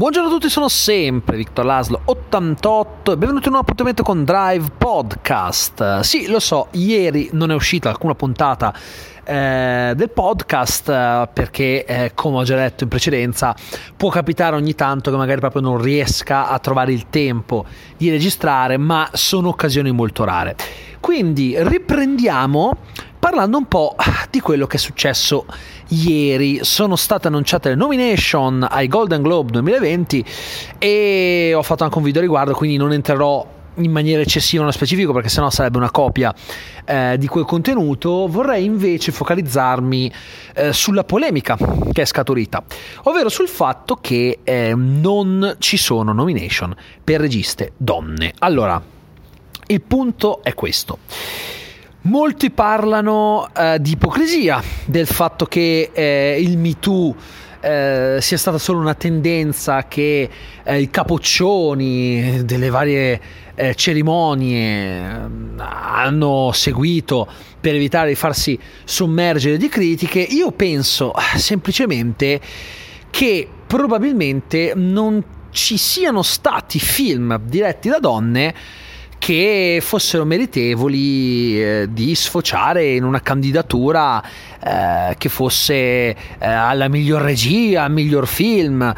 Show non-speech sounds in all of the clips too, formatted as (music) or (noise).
Buongiorno a tutti, sono sempre Victor Laslo 88 e benvenuti in un appuntamento con Drive Podcast. Sì, lo so, ieri non è uscita alcuna puntata eh, del podcast eh, perché, eh, come ho già detto in precedenza, può capitare ogni tanto che magari proprio non riesca a trovare il tempo di registrare, ma sono occasioni molto rare. Quindi riprendiamo parlando un po' di quello che è successo ieri. Sono state annunciate le nomination ai Golden Globe 2020 e ho fatto anche un video a riguardo, quindi non entrerò in maniera eccessiva nello specifico perché sennò sarebbe una copia eh, di quel contenuto vorrei invece focalizzarmi eh, sulla polemica che è scaturita ovvero sul fatto che eh, non ci sono nomination per registe donne allora il punto è questo Molti parlano eh, di ipocrisia, del fatto che eh, il Me Too eh, sia stata solo una tendenza che eh, i capoccioni delle varie eh, cerimonie mm, hanno seguito per evitare di farsi sommergere di critiche. Io penso semplicemente che probabilmente non ci siano stati film diretti da donne che fossero meritevoli eh, di sfociare in una candidatura eh, che fosse eh, alla miglior regia, al miglior film.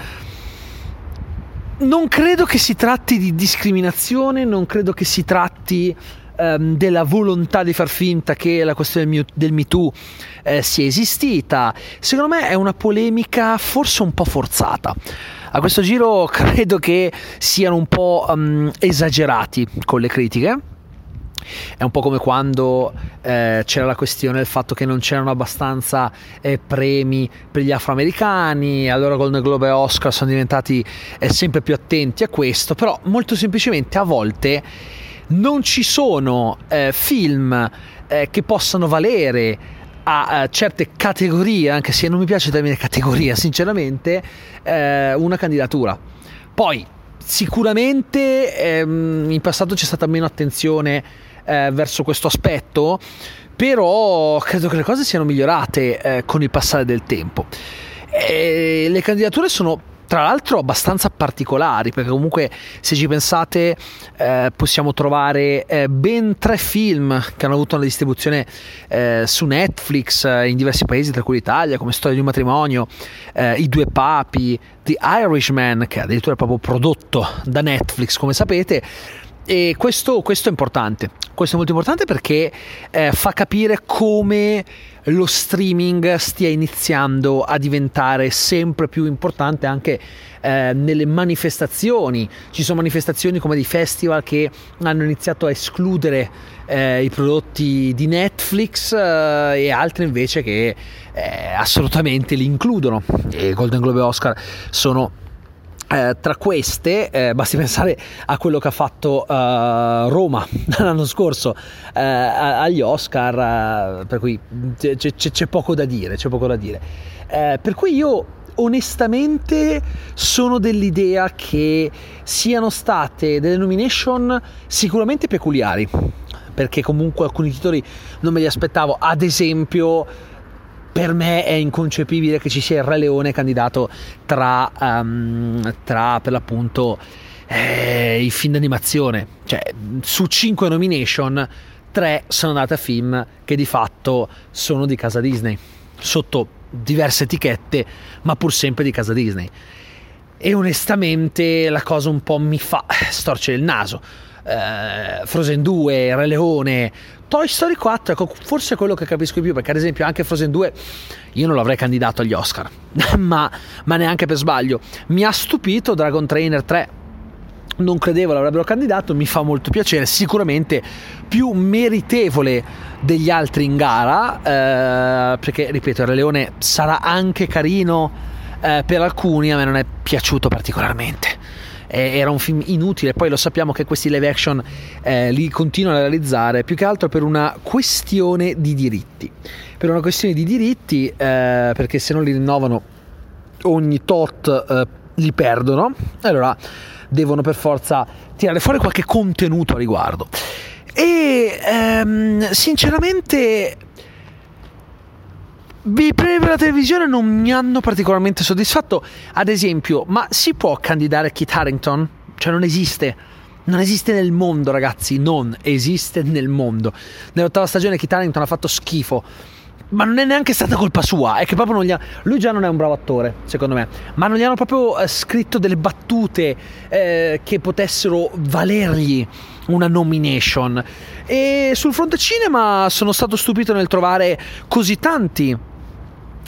Non credo che si tratti di discriminazione, non credo che si tratti ehm, della volontà di far finta che la questione del Me Too eh, sia esistita. Secondo me è una polemica forse un po' forzata. A questo giro (laughs) credo che siano un po' um, esagerati con le critiche. È un po' come quando eh, c'era la questione del fatto che non c'erano abbastanza eh, premi per gli afroamericani, allora Golden Globe e Oscar sono diventati eh, sempre più attenti a questo, però molto semplicemente a volte non ci sono eh, film eh, che possano valere a, certe categorie, anche se non mi piace il termine categoria, sinceramente, eh, una candidatura. Poi, sicuramente ehm, in passato c'è stata meno attenzione eh, verso questo aspetto, però credo che le cose siano migliorate eh, con il passare del tempo. E le candidature sono tra l'altro abbastanza particolari, perché comunque se ci pensate eh, possiamo trovare eh, ben tre film che hanno avuto una distribuzione eh, su Netflix eh, in diversi paesi, tra cui l'Italia, come Storia di un matrimonio, eh, I due papi, The Irishman, che addirittura è proprio prodotto da Netflix, come sapete. E questo, questo, è importante, questo è molto importante perché eh, fa capire come lo streaming stia iniziando a diventare sempre più importante anche eh, nelle manifestazioni. Ci sono manifestazioni come dei festival che hanno iniziato a escludere eh, i prodotti di Netflix eh, e altri invece che eh, assolutamente li includono. E Golden Globe e Oscar sono eh, tra queste, eh, basti pensare a quello che ha fatto uh, Roma (laughs) l'anno scorso uh, agli Oscar, uh, per cui c'è, c'è, c'è, poco da dire, c'è poco da dire. per cui io onestamente sono dell'idea che siano state delle nomination sicuramente peculiari, perché comunque alcuni titoli non me li aspettavo, ad esempio per me è inconcepibile che ci sia il Re Leone candidato tra, um, tra per l'appunto eh, i film d'animazione. Cioè, su 5 nomination, 3 sono andate a film che di fatto sono di casa Disney, sotto diverse etichette, ma pur sempre di casa Disney. E onestamente la cosa un po' mi fa storcere il naso eh, Frozen 2, Re Leone, Toy Story 4, ecco, forse è quello che capisco di più, perché ad esempio anche Frozen 2 io non l'avrei candidato agli Oscar, (laughs) ma, ma neanche per sbaglio. Mi ha stupito Dragon Trainer 3, non credevo l'avrebbero candidato, mi fa molto piacere, sicuramente più meritevole degli altri in gara, eh, perché ripeto, il Re Leone sarà anche carino eh, per alcuni, a me non è piaciuto particolarmente eh, era un film inutile, poi lo sappiamo che questi live action eh, li continuano a realizzare più che altro per una questione di diritti. Per una questione di diritti, eh, perché se non li rinnovano ogni tot eh, li perdono, allora devono per forza tirare fuori qualche contenuto a riguardo. E ehm, sinceramente i premi per la televisione non mi hanno particolarmente soddisfatto. Ad esempio, ma si può candidare Kit Harrington? Cioè, non esiste. Non esiste nel mondo, ragazzi. Non esiste nel mondo. Nell'ottava stagione Kit Harrington ha fatto schifo. Ma non è neanche stata colpa sua, è che proprio non gli ha. Lui già non è un bravo attore, secondo me. Ma non gli hanno proprio eh, scritto delle battute eh, che potessero valergli una nomination. E sul fronte cinema sono stato stupito nel trovare così tanti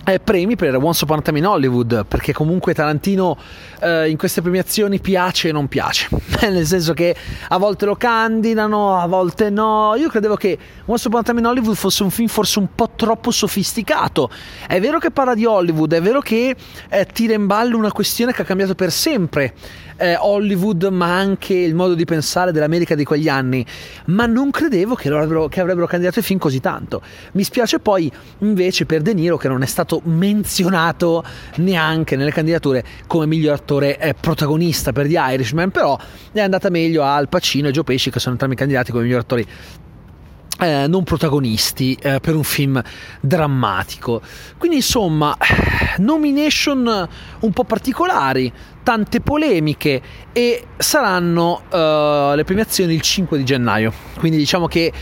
eh, premi per Once Upon a Time in Hollywood perché comunque Tarantino eh, in queste premiazioni piace e non piace. (laughs) Nel senso che a volte lo candidano a volte no. Io credevo che Once Upon a Time in Hollywood fosse un film forse un po' troppo sofisticato. È vero che parla di Hollywood è vero che eh, tira in ballo una questione che ha cambiato per sempre eh, Hollywood, ma anche il modo di pensare dell'America di quegli anni. Ma non credevo che, avrebbero, che avrebbero candidato il film così tanto. Mi spiace poi invece per De Niro che non è stato menzionato neanche nelle candidature come miglior attore eh, protagonista per The Irishman, però è andata meglio Al Pacino e Joe Pesci che sono entrambi candidati come miglior attori eh, non protagonisti eh, per un film drammatico. Quindi insomma, nomination un po' particolari, tante polemiche e saranno uh, le premiazioni il 5 di gennaio. Quindi diciamo che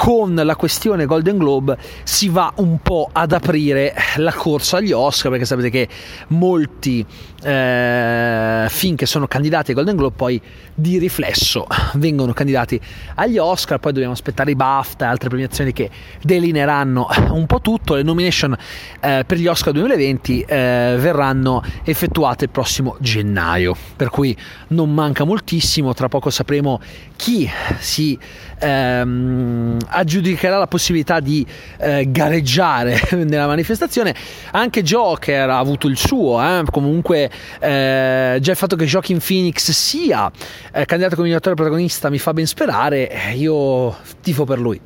con la questione Golden Globe si va un po' ad aprire la corsa agli Oscar perché sapete che molti eh, film che sono candidati ai Golden Globe poi di riflesso vengono candidati agli Oscar. Poi dobbiamo aspettare i BAFTA e altre premiazioni che delineeranno un po' tutto. Le nomination eh, per gli Oscar 2020 eh, verranno effettuate il prossimo gennaio per cui non manca moltissimo. Tra poco sapremo chi si ehm, aggiudicherà la possibilità di eh, gareggiare (laughs) nella manifestazione. Anche Joker ha avuto il suo, eh? comunque eh, già il fatto che Joaquin Phoenix sia eh, candidato come attore protagonista mi fa ben sperare, eh, io tifo per lui.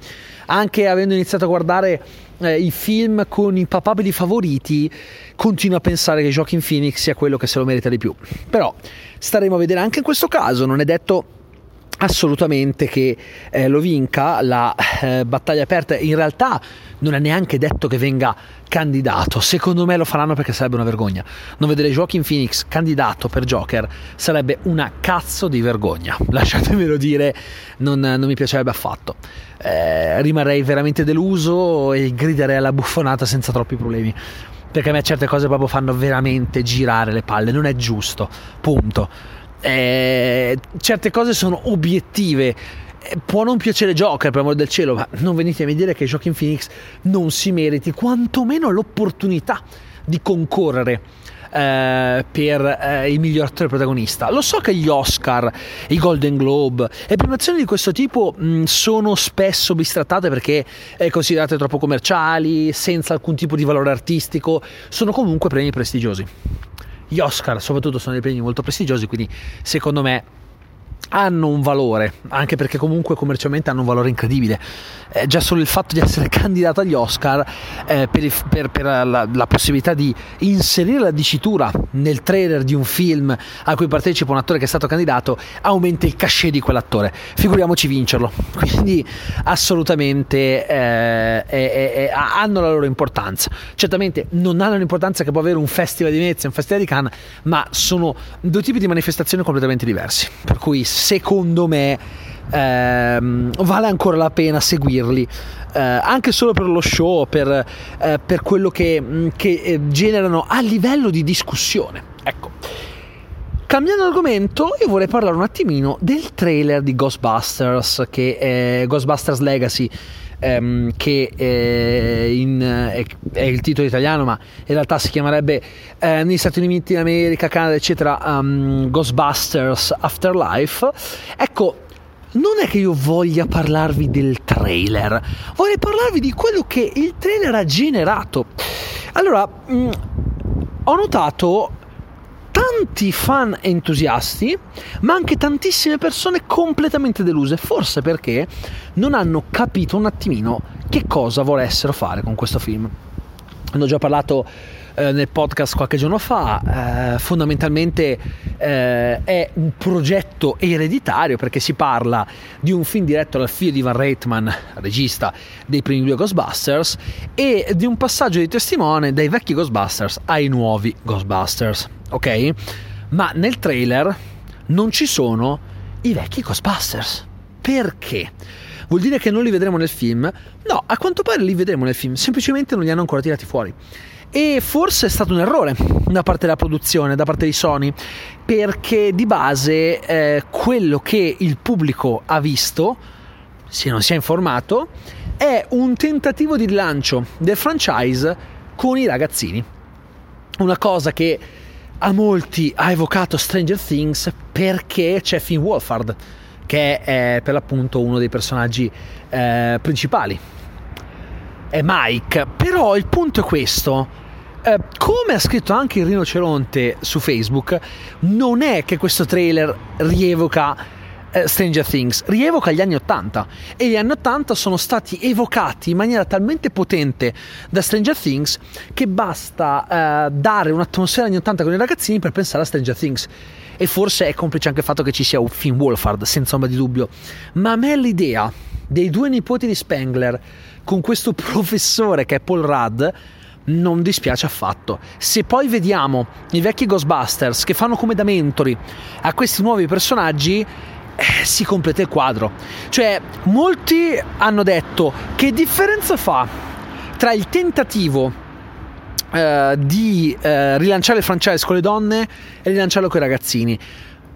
Anche avendo iniziato a guardare eh, i film con i papabili favoriti, continuo a pensare che Joaquin Phoenix sia quello che se lo merita di più. Però staremo a vedere anche in questo caso, non è detto assolutamente che eh, lo vinca. La eh, battaglia aperta. In realtà non è neanche detto che venga candidato. Secondo me lo faranno perché sarebbe una vergogna. Non vedere Joaquin Phoenix candidato per Joker sarebbe una cazzo di vergogna. (laughs) Lasciatemelo dire non, non mi piacerebbe affatto. Eh, rimarrei veramente deluso e griderei alla buffonata senza troppi problemi. Perché a me certe cose proprio fanno veramente girare le palle. Non è giusto. Punto eh, certe cose sono obiettive eh, può non piacere Joker per amor del cielo ma non venitemi a dire che Joaquin Phoenix non si meriti quantomeno l'opportunità di concorrere eh, per eh, il miglior attore protagonista. Lo so che gli Oscar, i Golden Globe e premiazioni di questo tipo mh, sono spesso bistrattate perché eh, considerate troppo commerciali, senza alcun tipo di valore artistico, sono comunque premi prestigiosi. Gli Oscar soprattutto sono dei premi molto prestigiosi, quindi secondo me hanno un valore, anche perché comunque commercialmente hanno un valore incredibile. Eh, già solo il fatto di essere (laughs) candidato agli Oscar eh, per, per, per la, la, possibilità di inserire la dicitura nel trailer di un film a cui partecipa un attore che è stato candidato aumenta il cachet di quell'attore. Figuriamoci vincerlo. (laughs) Quindi assolutamente eh, hanno la loro importanza. Certamente non hanno l'importanza che può avere un festival di Venezia, un festival di Cannes, ma sono due tipi di manifestazioni completamente diversi. Per cui secondo me ehm, vale ancora la pena seguirli. Eh, anche solo per lo show, per, eh, per quello che, mm, che eh, generano a livello di discussione. Ecco. Cambiando argomento, io vorrei parlare un attimino del trailer di Ghostbusters, che è Ghostbusters Legacy, ehm, che è, in, è, è, il titolo italiano, ma in realtà si chiamerebbe eh, negli Stati Uniti in America, Canada, eccetera, um, Ghostbusters Afterlife. Ecco, non è che io voglia parlarvi del trailer, vorrei parlarvi di quello che il trailer ha generato. Allora, mh, mm, ho notato tanti fan entusiasti, ma anche tantissime persone completamente deluse, forse perché non hanno capito un attimino che cosa volessero fare con questo film. ho già parlato eh, nel podcast qualche giorno fa, eh, fondamentalmente eh, è un progetto ereditario perché si parla di un film diretto dal figlio di Van Reitman, regista dei primi due Ghostbusters, e di un passaggio di testimone dai vecchi Ghostbusters ai nuovi Ghostbusters, ok? Ma nel trailer non ci sono i vecchi Ghostbusters. Perché? Vuol dire che non li vedremo nel film? No, a quanto pare li vedremo nel film, semplicemente non li hanno ancora tirati fuori. E forse è stato un errore da parte della produzione, da parte di Sony, perché di base eh, quello che il pubblico ha visto, se non si è informato, è un tentativo di rilancio del franchise con i ragazzini. Una cosa che a molti ha evocato Stranger Things perché c'è Finn Wolfhard che è per l'appunto uno dei personaggi eh, principali. È Mike, però il punto è questo. Eh, come ha scritto anche il rinoceronte su Facebook, non è che questo trailer rievoca eh, Stranger Things, rievoca gli anni 80 e gli anni 80 sono stati evocati in maniera talmente potente da Stranger Things che basta eh, dare un'atmosfera anni 80 con i ragazzini per pensare a Stranger Things e forse è complice anche il fatto che ci sia un Finn Wolfhard, senza ombra di dubbio. Ma a me l'idea dei due nipoti di Spengler con questo (laughs) professore che è Paul Rudd non dispiace affatto. Se poi vediamo i vecchi Ghostbusters che fanno come da mentori a questi nuovi personaggi, eh, si completa il quadro. Cioè, molti hanno detto che differenza fa tra il tentativo eh, di eh, rilanciare il franchise con le donne e rilanciarlo con i ragazzini.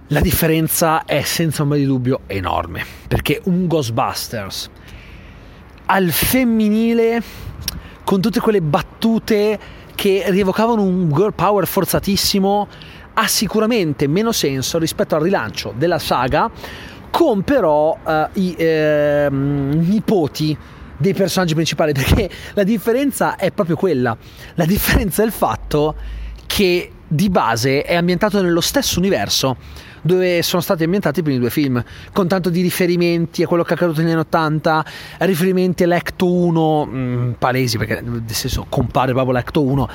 La differenza è senza ombra di dubbio enorme, perché un Ghostbusters al femminile con tutte quelle battute che rievocavano un girl power forzatissimo ha sicuramente meno senso rispetto al rilancio della saga con però uh, i eh, nipoti dei personaggi principali, perché la differenza è proprio quella. La differenza è il fatto che di base è ambientato nello stesso universo dove sono stati ambientati i primi due film, con tanto di riferimenti a quello che è accaduto negli anni 80, riferimenti all'Ecto 1, mh, mm, palesi perché nel senso compare proprio l'Ecto 1,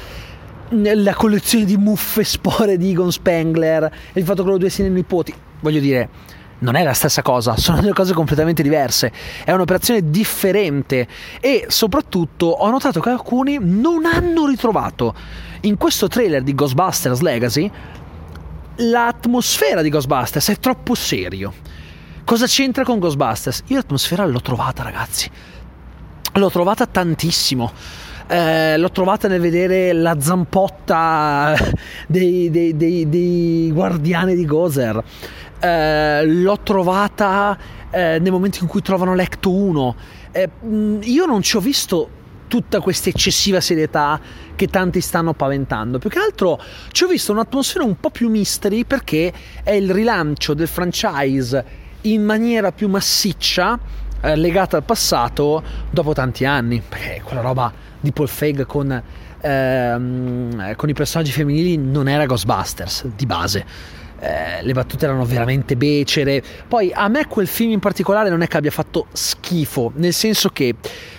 la collezione di muffe spore di Egon Spengler, il fatto che loro due siano nipoti, voglio dire non è la stessa cosa, sono due cose completamente diverse, è un'operazione differente. E soprattutto ho notato che alcuni non hanno ritrovato in questo trailer di Ghostbusters Legacy l'atmosfera di Ghostbusters, è troppo serio. Cosa c'entra con Ghostbusters? Io l'atmosfera l'ho trovata ragazzi, l'ho trovata tantissimo. Eh, l'ho trovata nel vedere la zampotta dei, dei, dei, dei guardiani di Gozer eh, l'ho trovata eh, nel momento in cui trovano l'Ecto 1. Eh, io non ci ho visto tutta questa eccessiva serietà che tanti stanno paventando. Più che altro ci ho visto un'atmosfera un po' più mystery perché è il rilancio del franchise in maniera più massiccia eh, legata al passato dopo tanti anni. Perché quella roba di Paul Feig con, ehm, con i personaggi femminili non era Ghostbusters di base eh, le battute erano veramente becere. Poi a me quel film in particolare non è che abbia fatto schifo, nel senso che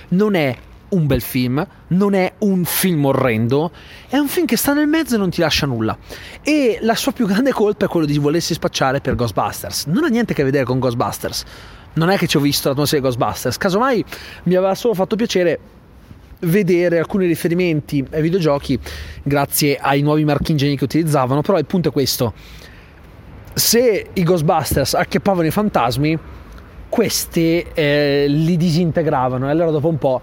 non è un bel film, non è un film orrendo, è un film che sta nel mezzo e non ti lascia nulla. E la sua più grande colpa è quello di volersi spacciare per Ghostbusters. Non ha niente a che vedere con Ghostbusters. Non è che ci ho visto l'atmosfera di Ghostbusters, casomai mi aveva solo fatto piacere vedere alcuni riferimenti ai videogiochi grazie ai nuovi marchingegni che utilizzavano, però il punto è questo se i Ghostbusters acchiappavano i fantasmi, questi eh, li disintegravano e allora dopo un po'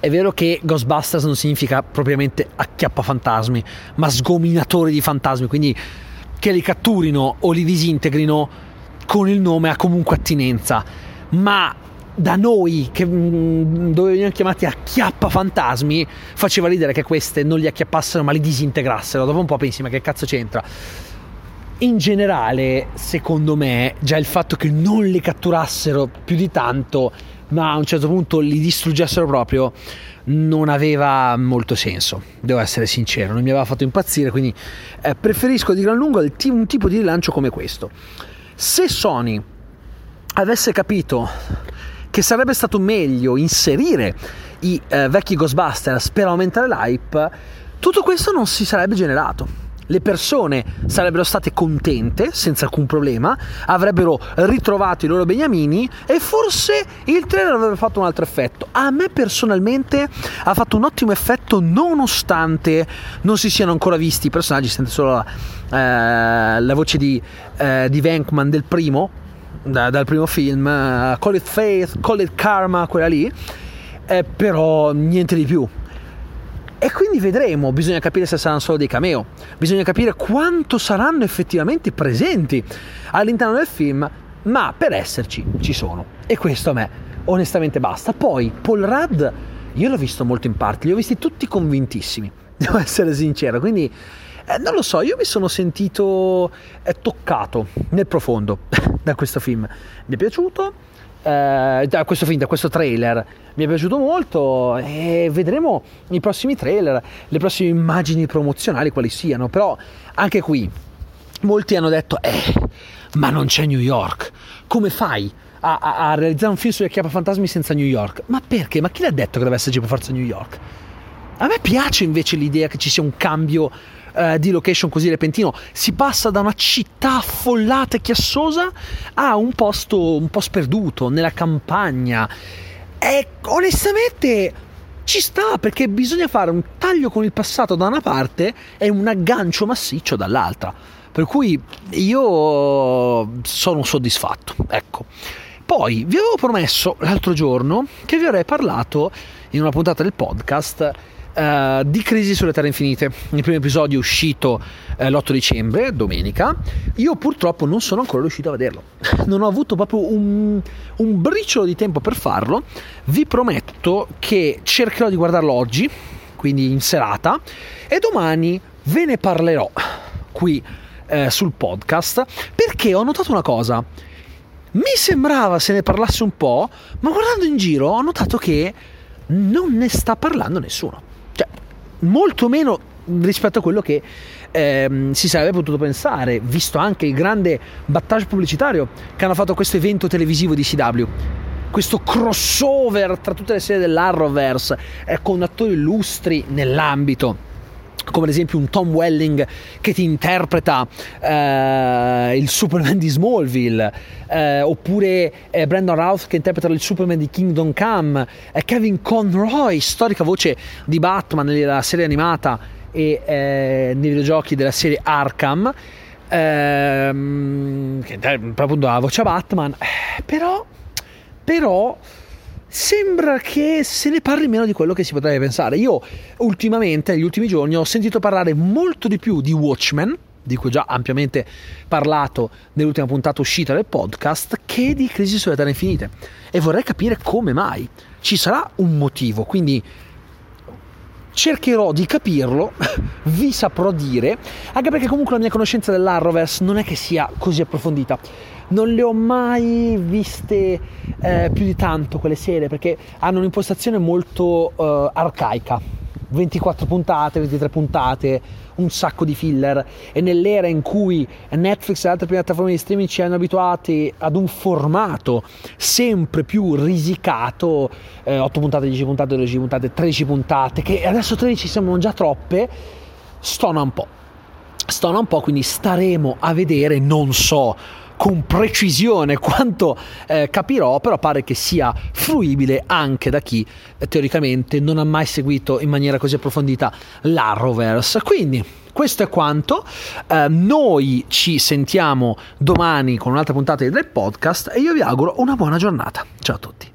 è vero che Ghostbusters non significa propriamente acchiappa fantasmi, ma sgominatori di fantasmi, quindi che li catturino o li disintegrino con il nome ha comunque attinenza, ma da noi che mm, dove venivano chiamati acchiappa fantasmi faceva ridere che queste non li acchiappassero ma li disintegrassero. Dopo un po' pensi ma che cazzo c'entra? In generale, secondo me, già il fatto che non li catturassero più di tanto, ma a un certo punto li distruggessero proprio, non aveva molto senso, devo essere sincero, non mi aveva fatto impazzire, quindi eh, preferisco di gran lungo un tipo di rilancio come questo. Se Sony avesse capito che sarebbe stato meglio inserire i eh, vecchi Ghostbusters per aumentare l'hype, tutto questo non si sarebbe generato le persone sarebbero state contente senza alcun problema, avrebbero ritrovato i loro beniamini e forse il trailer avrebbe fatto un altro effetto. A me personalmente ha fatto un ottimo effetto nonostante non si siano ancora visti i personaggi, sente solo la, eh, la voce di, eh, di Venkman del primo, da, dal primo film, uh, Call It Faith, Call It Karma, quella lì, eh, però niente di più e quindi vedremo, bisogna capire se saranno solo dei cameo, bisogna capire quanto saranno effettivamente presenti all'interno del film, ma per esserci ci sono. E questo a me onestamente basta. Poi Paul Rudd, io l'ho visto molto in parte, li ho visti tutti convintissimi, (laughs) devo essere sincero, quindi eh, non lo so, io mi sono sentito eh, toccato nel profondo (laughs) da questo film. Mi è piaciuto, eh, da questo film, da questo trailer. Mi è piaciuto molto e vedremo i prossimi trailer, le prossime immagini promozionali quali siano. Però anche qui molti hanno detto, eh, ma non c'è New York. Come fai a, a, realizzare un film sugli acchiappafantasmi senza New York? Ma perché? Ma chi l'ha detto che deve esserci per forza New York? A me piace invece l'idea che ci sia un cambio uh, di location così repentino. Si passa da una città affollata e chiassosa a un posto un po' sperduto, nella campagna. E onestamente ci sta perché bisogna fare un taglio con il passato da una parte e un aggancio massiccio dall'altra. Per cui io sono soddisfatto. Ecco. Poi vi avevo promesso l'altro giorno che vi avrei parlato in una puntata del podcast Uh, di Crisi sulle Terre Infinite. Il primo episodio è uscito uh, l'8 dicembre, domenica. Io purtroppo non sono ancora riuscito a vederlo. (laughs) non ho avuto proprio un, un briciolo di tempo per farlo. Vi prometto che cercherò di guardarlo oggi, quindi in serata, e domani ve ne parlerò qui uh, sul podcast perché ho notato una cosa. Mi sembrava se ne parlasse un po', ma guardando in giro ho notato che non ne sta parlando nessuno molto meno rispetto a quello che ehm, si sarebbe potuto pensare, visto anche il grande battage pubblicitario che hanno fatto questo evento televisivo di CW. Questo crossover tra tutte le serie dell'Arrowverse eh, con attori illustri nell'ambito come ad esempio un Tom Welling che ti interpreta eh, il Superman di Smallville, eh, oppure eh, Brandon Routh che interpreta il Superman di Kingdom Come, eh, Kevin Conroy, storica voce di Batman nella serie animata e eh, nei videogiochi della serie Arkham, ehm, che è proprio la voce a Batman, eh, però, però sembra che se ne parli meno di quello che si potrebbe pensare. Io ultimamente, negli ultimi giorni, ho sentito parlare molto di più di Watchmen, di cui ho già ampiamente parlato nell'ultima puntata uscita del podcast, che di Crisi sulle Terre Infinite. E vorrei capire come mai. Ci sarà un motivo, quindi cercherò di capirlo, (laughs) vi saprò dire, anche perché comunque la mia conoscenza dell'Arrowverse non è che sia così approfondita non le ho mai viste eh, più di tanto quelle serie perché hanno un'impostazione molto eh, arcaica 24 puntate, 23 puntate, un sacco di filler e nell'era in cui Netflix e altre piattaforme di streaming ci hanno abituati ad un formato sempre più risicato, eh, 8 puntate, 10 puntate, 12 puntate, 13 puntate, che adesso 13 sembrano già troppe, stona un po'. Stona un po', quindi staremo a vedere, non so con precisione quanto eh, capirò, però pare che sia fruibile anche da chi eh, teoricamente non ha mai seguito in maniera così approfondita l'Arrowverse. Quindi questo è quanto. Eh, noi ci sentiamo domani con un'altra puntata del podcast e io vi auguro una buona giornata. Ciao a tutti.